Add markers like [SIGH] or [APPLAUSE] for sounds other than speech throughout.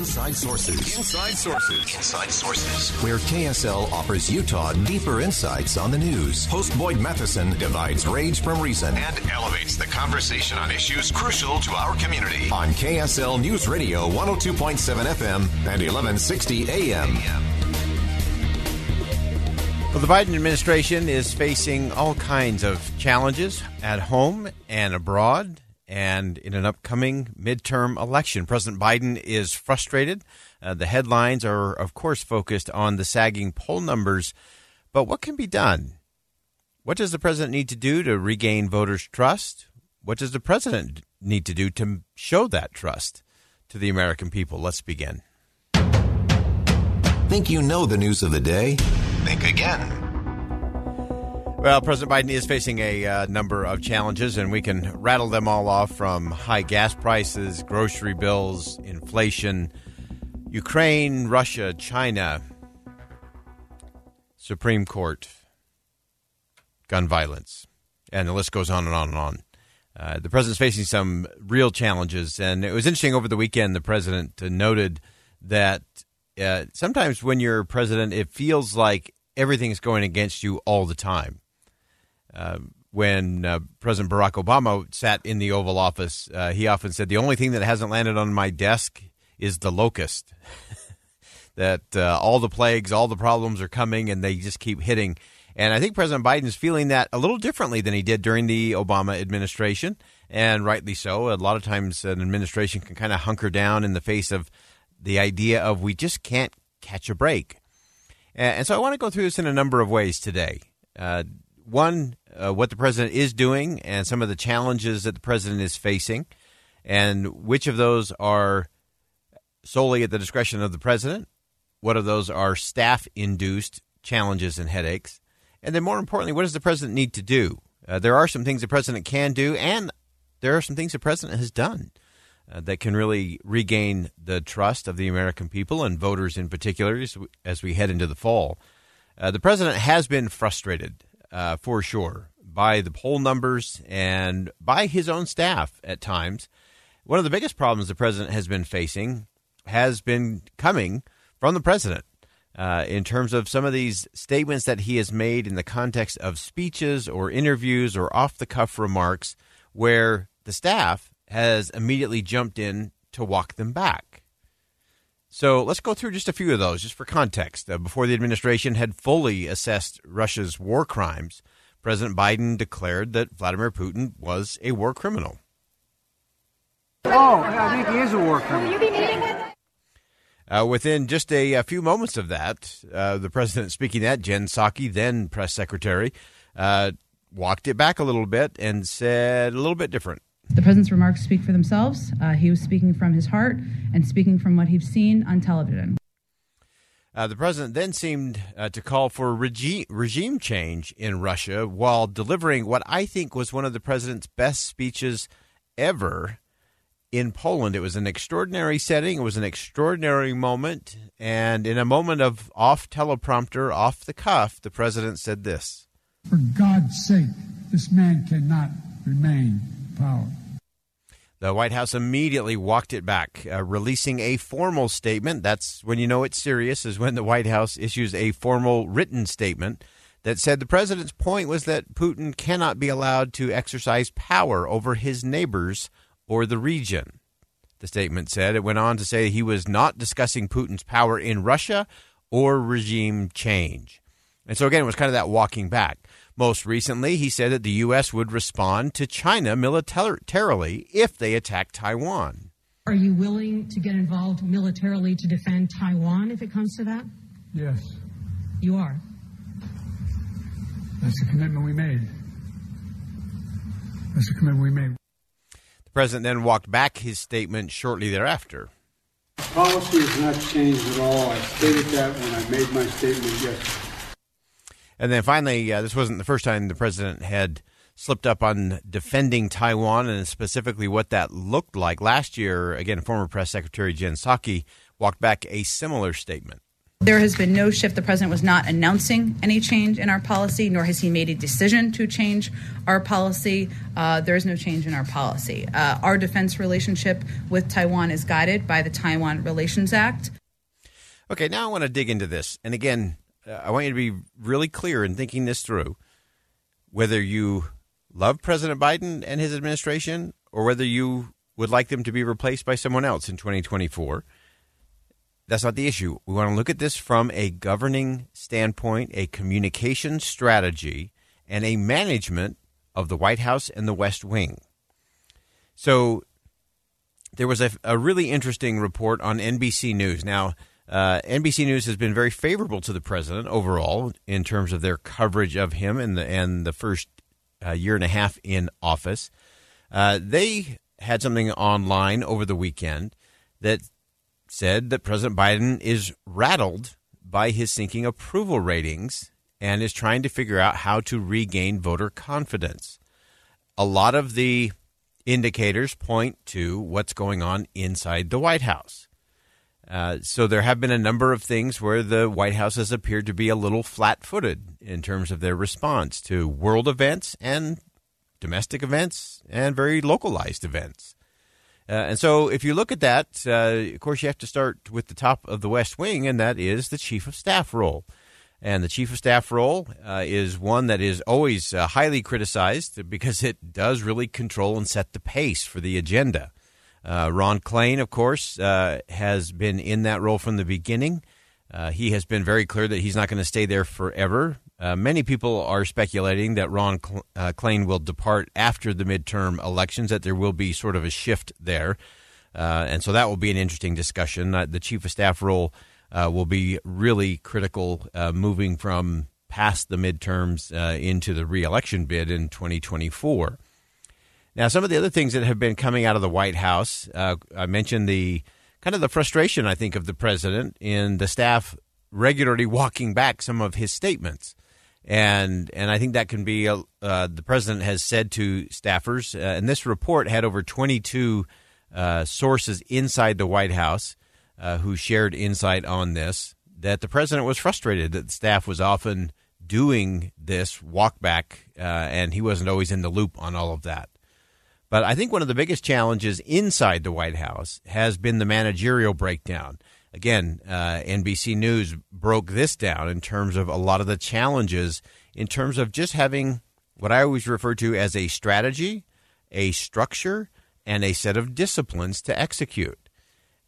Inside Sources. Inside Sources. Inside Sources. Where KSL offers Utah deeper insights on the news. Host Boyd Matheson divides rage from reason And elevates the conversation on issues crucial to our community. on KSL News Radio 102.7 FM and 1160 AM. Well, the Biden administration is facing all kinds of challenges at home and abroad and in an upcoming midterm election. President Biden is frustrated. Uh, the headlines are, of course, focused on the sagging poll numbers. But what can be done? What does the president need to do to regain voters' trust? What does the president need to do to show that trust to the American people? Let's begin. Think you know the news of the day? Think again. Well, President Biden is facing a uh, number of challenges, and we can rattle them all off from high gas prices, grocery bills, inflation, Ukraine, Russia, China, Supreme Court, gun violence, and the list goes on and on and on. Uh, the president's facing some real challenges, and it was interesting over the weekend. The president noted that uh, sometimes when you're president, it feels like everything's going against you all the time. Uh, when uh, President Barack Obama sat in the Oval Office, uh, he often said, The only thing that hasn't landed on my desk is the locust. [LAUGHS] that uh, all the plagues, all the problems are coming, and they just keep hitting. And I think President Biden is feeling that a little differently than he did during the Obama administration, and rightly so. A lot of times, an administration can kind of hunker down in the face of the idea of we just can't catch a break. And so I want to go through this in a number of ways today. Uh, one, uh, what the president is doing and some of the challenges that the president is facing, and which of those are solely at the discretion of the president, what of those are staff induced challenges and headaches, and then more importantly, what does the president need to do? Uh, there are some things the president can do, and there are some things the president has done uh, that can really regain the trust of the American people and voters in particular as we, as we head into the fall. Uh, the president has been frustrated, uh, for sure, by the poll numbers and by his own staff at times. One of the biggest problems the president has been facing has been coming from the president. Uh, in terms of some of these statements that he has made in the context of speeches or interviews or off the cuff remarks, where the staff has immediately jumped in to walk them back. So let's go through just a few of those, just for context. Uh, before the administration had fully assessed Russia's war crimes, President Biden declared that Vladimir Putin was a war criminal. Oh, I think he is a war criminal. Uh, within just a, a, few moments of that, uh, the president speaking that, Jen Psaki, then press secretary, uh, walked it back a little bit and said a little bit different. The president's remarks speak for themselves. Uh, he was speaking from his heart and speaking from what he's seen on television. Uh, the president then seemed uh, to call for regi- regime change in Russia while delivering what I think was one of the president's best speeches ever in Poland. It was an extraordinary setting. It was an extraordinary moment. And in a moment of off teleprompter, off the cuff, the president said this For God's sake, this man cannot remain in power. The White House immediately walked it back, uh, releasing a formal statement. That's when you know it's serious, is when the White House issues a formal written statement that said the president's point was that Putin cannot be allowed to exercise power over his neighbors or the region. The statement said it went on to say he was not discussing Putin's power in Russia or regime change. And so, again, it was kind of that walking back. Most recently, he said that the U.S. would respond to China militarily if they attack Taiwan. Are you willing to get involved militarily to defend Taiwan if it comes to that? Yes. You are. That's the commitment we made. That's the commitment we made. The president then walked back his statement shortly thereafter. Policy has not changed at all. I stated that when I made my statement yesterday. And then finally, uh, this wasn't the first time the president had slipped up on defending Taiwan and specifically what that looked like. Last year, again, former press secretary Jen Psaki walked back a similar statement. There has been no shift. The president was not announcing any change in our policy, nor has he made a decision to change our policy. Uh, there is no change in our policy. Uh, our defense relationship with Taiwan is guided by the Taiwan Relations Act. Okay, now I want to dig into this. And again, Uh, I want you to be really clear in thinking this through. Whether you love President Biden and his administration, or whether you would like them to be replaced by someone else in 2024 that's not the issue. We want to look at this from a governing standpoint, a communication strategy, and a management of the White House and the West Wing. So there was a, a really interesting report on NBC News. Now, uh, NBC News has been very favorable to the president overall in terms of their coverage of him and the and the first uh, year and a half in office. Uh, they had something online over the weekend that said that President Biden is rattled by his sinking approval ratings and is trying to figure out how to regain voter confidence. A lot of the indicators point to what's going on inside the White House. Uh, so there have been a number of things where the White House has appeared to be a little flat footed in terms of their response to world events and domestic events and very localized events. Uh, and so, if you look at that, uh, of course, you have to start with the top of the West Wing, and that is the chief of staff role. And the chief of staff role uh, is one that is always uh, highly criticized because it does really control and set the pace for the agenda. Uh, Ron Klain, of course, uh, has been in that role from the beginning. he has been very clear that he's not going to stay there forever. Uh, many people are speculating that Ron Cl- uh, Klain will depart after the midterm elections, that there will be sort of a shift there. Uh, and so that will be an interesting discussion. Uh, the chief of staff role uh, will be really critical uh, moving from past the midterms into the reelection bid in 2024. Now, some of the other things that have been coming out of the White House, I mentioned the kind of the frustration, I think, of the president in the staff regularly walking back some of his statements and and I think that can be uh, the president has said to staffers, uh, and this report had over 22 uh, sources inside the White House uh, who shared insight on this. That the president was frustrated that the staff was often doing this walk back, uh, and he wasn't always in the loop on all of that. But I think one of the biggest challenges inside the White House has been the managerial breakdown again, uh, NBC News broke this down in terms of a lot of the challenges in terms of just having what I always refer to as a strategy, a structure, and a set of disciplines to execute.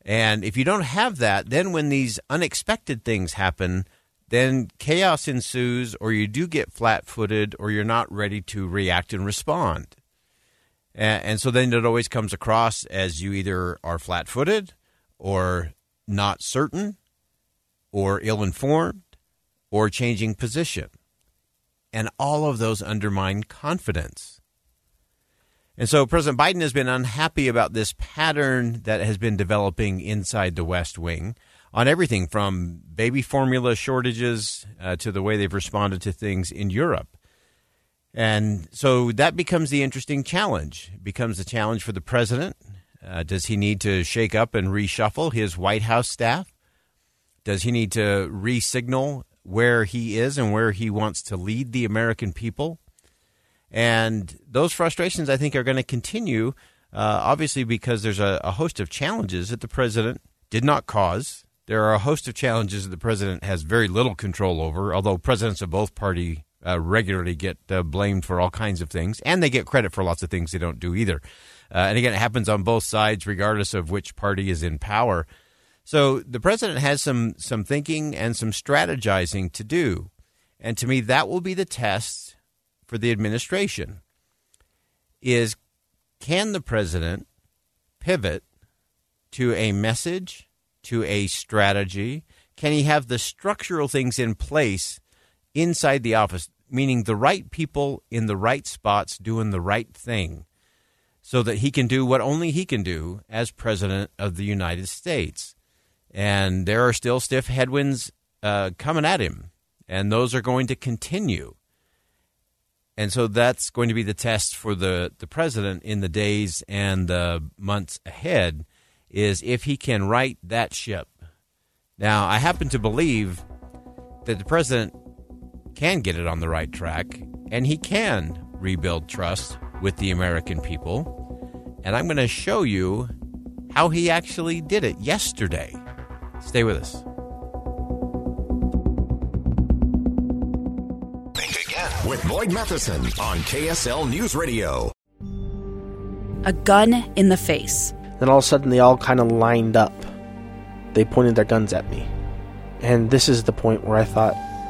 And if you don't have that, then when these unexpected things happen, then chaos ensues, or you do get flat footed, or you're not ready to react and respond. And, and so then it always comes across as you either are flat footed or not certain or ill informed or changing position. And all of those undermine confidence. And so President Biden has been unhappy about this pattern that has been developing inside the West Wing on everything from baby formula shortages uh, to the way they've responded to things in Europe. And so that becomes the interesting challenge. It becomes a challenge for the president uh, does he need to shake up and reshuffle his White House staff? Does he need to re-signal where he is and where he wants to lead the American people? And those frustrations, I think, are going to continue, uh, obviously, because there's a, a host of challenges that the president did not cause. There are a host of challenges that the president has very little control over, although presidents of both party uh, regularly get uh, blamed for all kinds of things, and they get credit for lots of things they don't do either. Uh, and again, it happens on both sides, regardless of which party is in power. So the president has some some thinking and some strategizing to do, and to me, that will be the test for the administration. Is can the president pivot to a message, to a strategy? Can he have the structural things in place inside the office, meaning the right people in the right spots doing the right thing? so that he can do what only he can do as president of the United States. And there are still stiff headwinds uh, coming at him, and those are going to continue. And so that's going to be the test for the, the president in the days and the months ahead is if he can right that ship. Now, I happen to believe that the president can get it on the right track and he can rebuild trust with the American people. And I'm going to show you how he actually did it yesterday. Stay with us. Think again with Boyd Matheson on KSL News Radio. A gun in the face. Then all of a sudden, they all kind of lined up. They pointed their guns at me. And this is the point where I thought,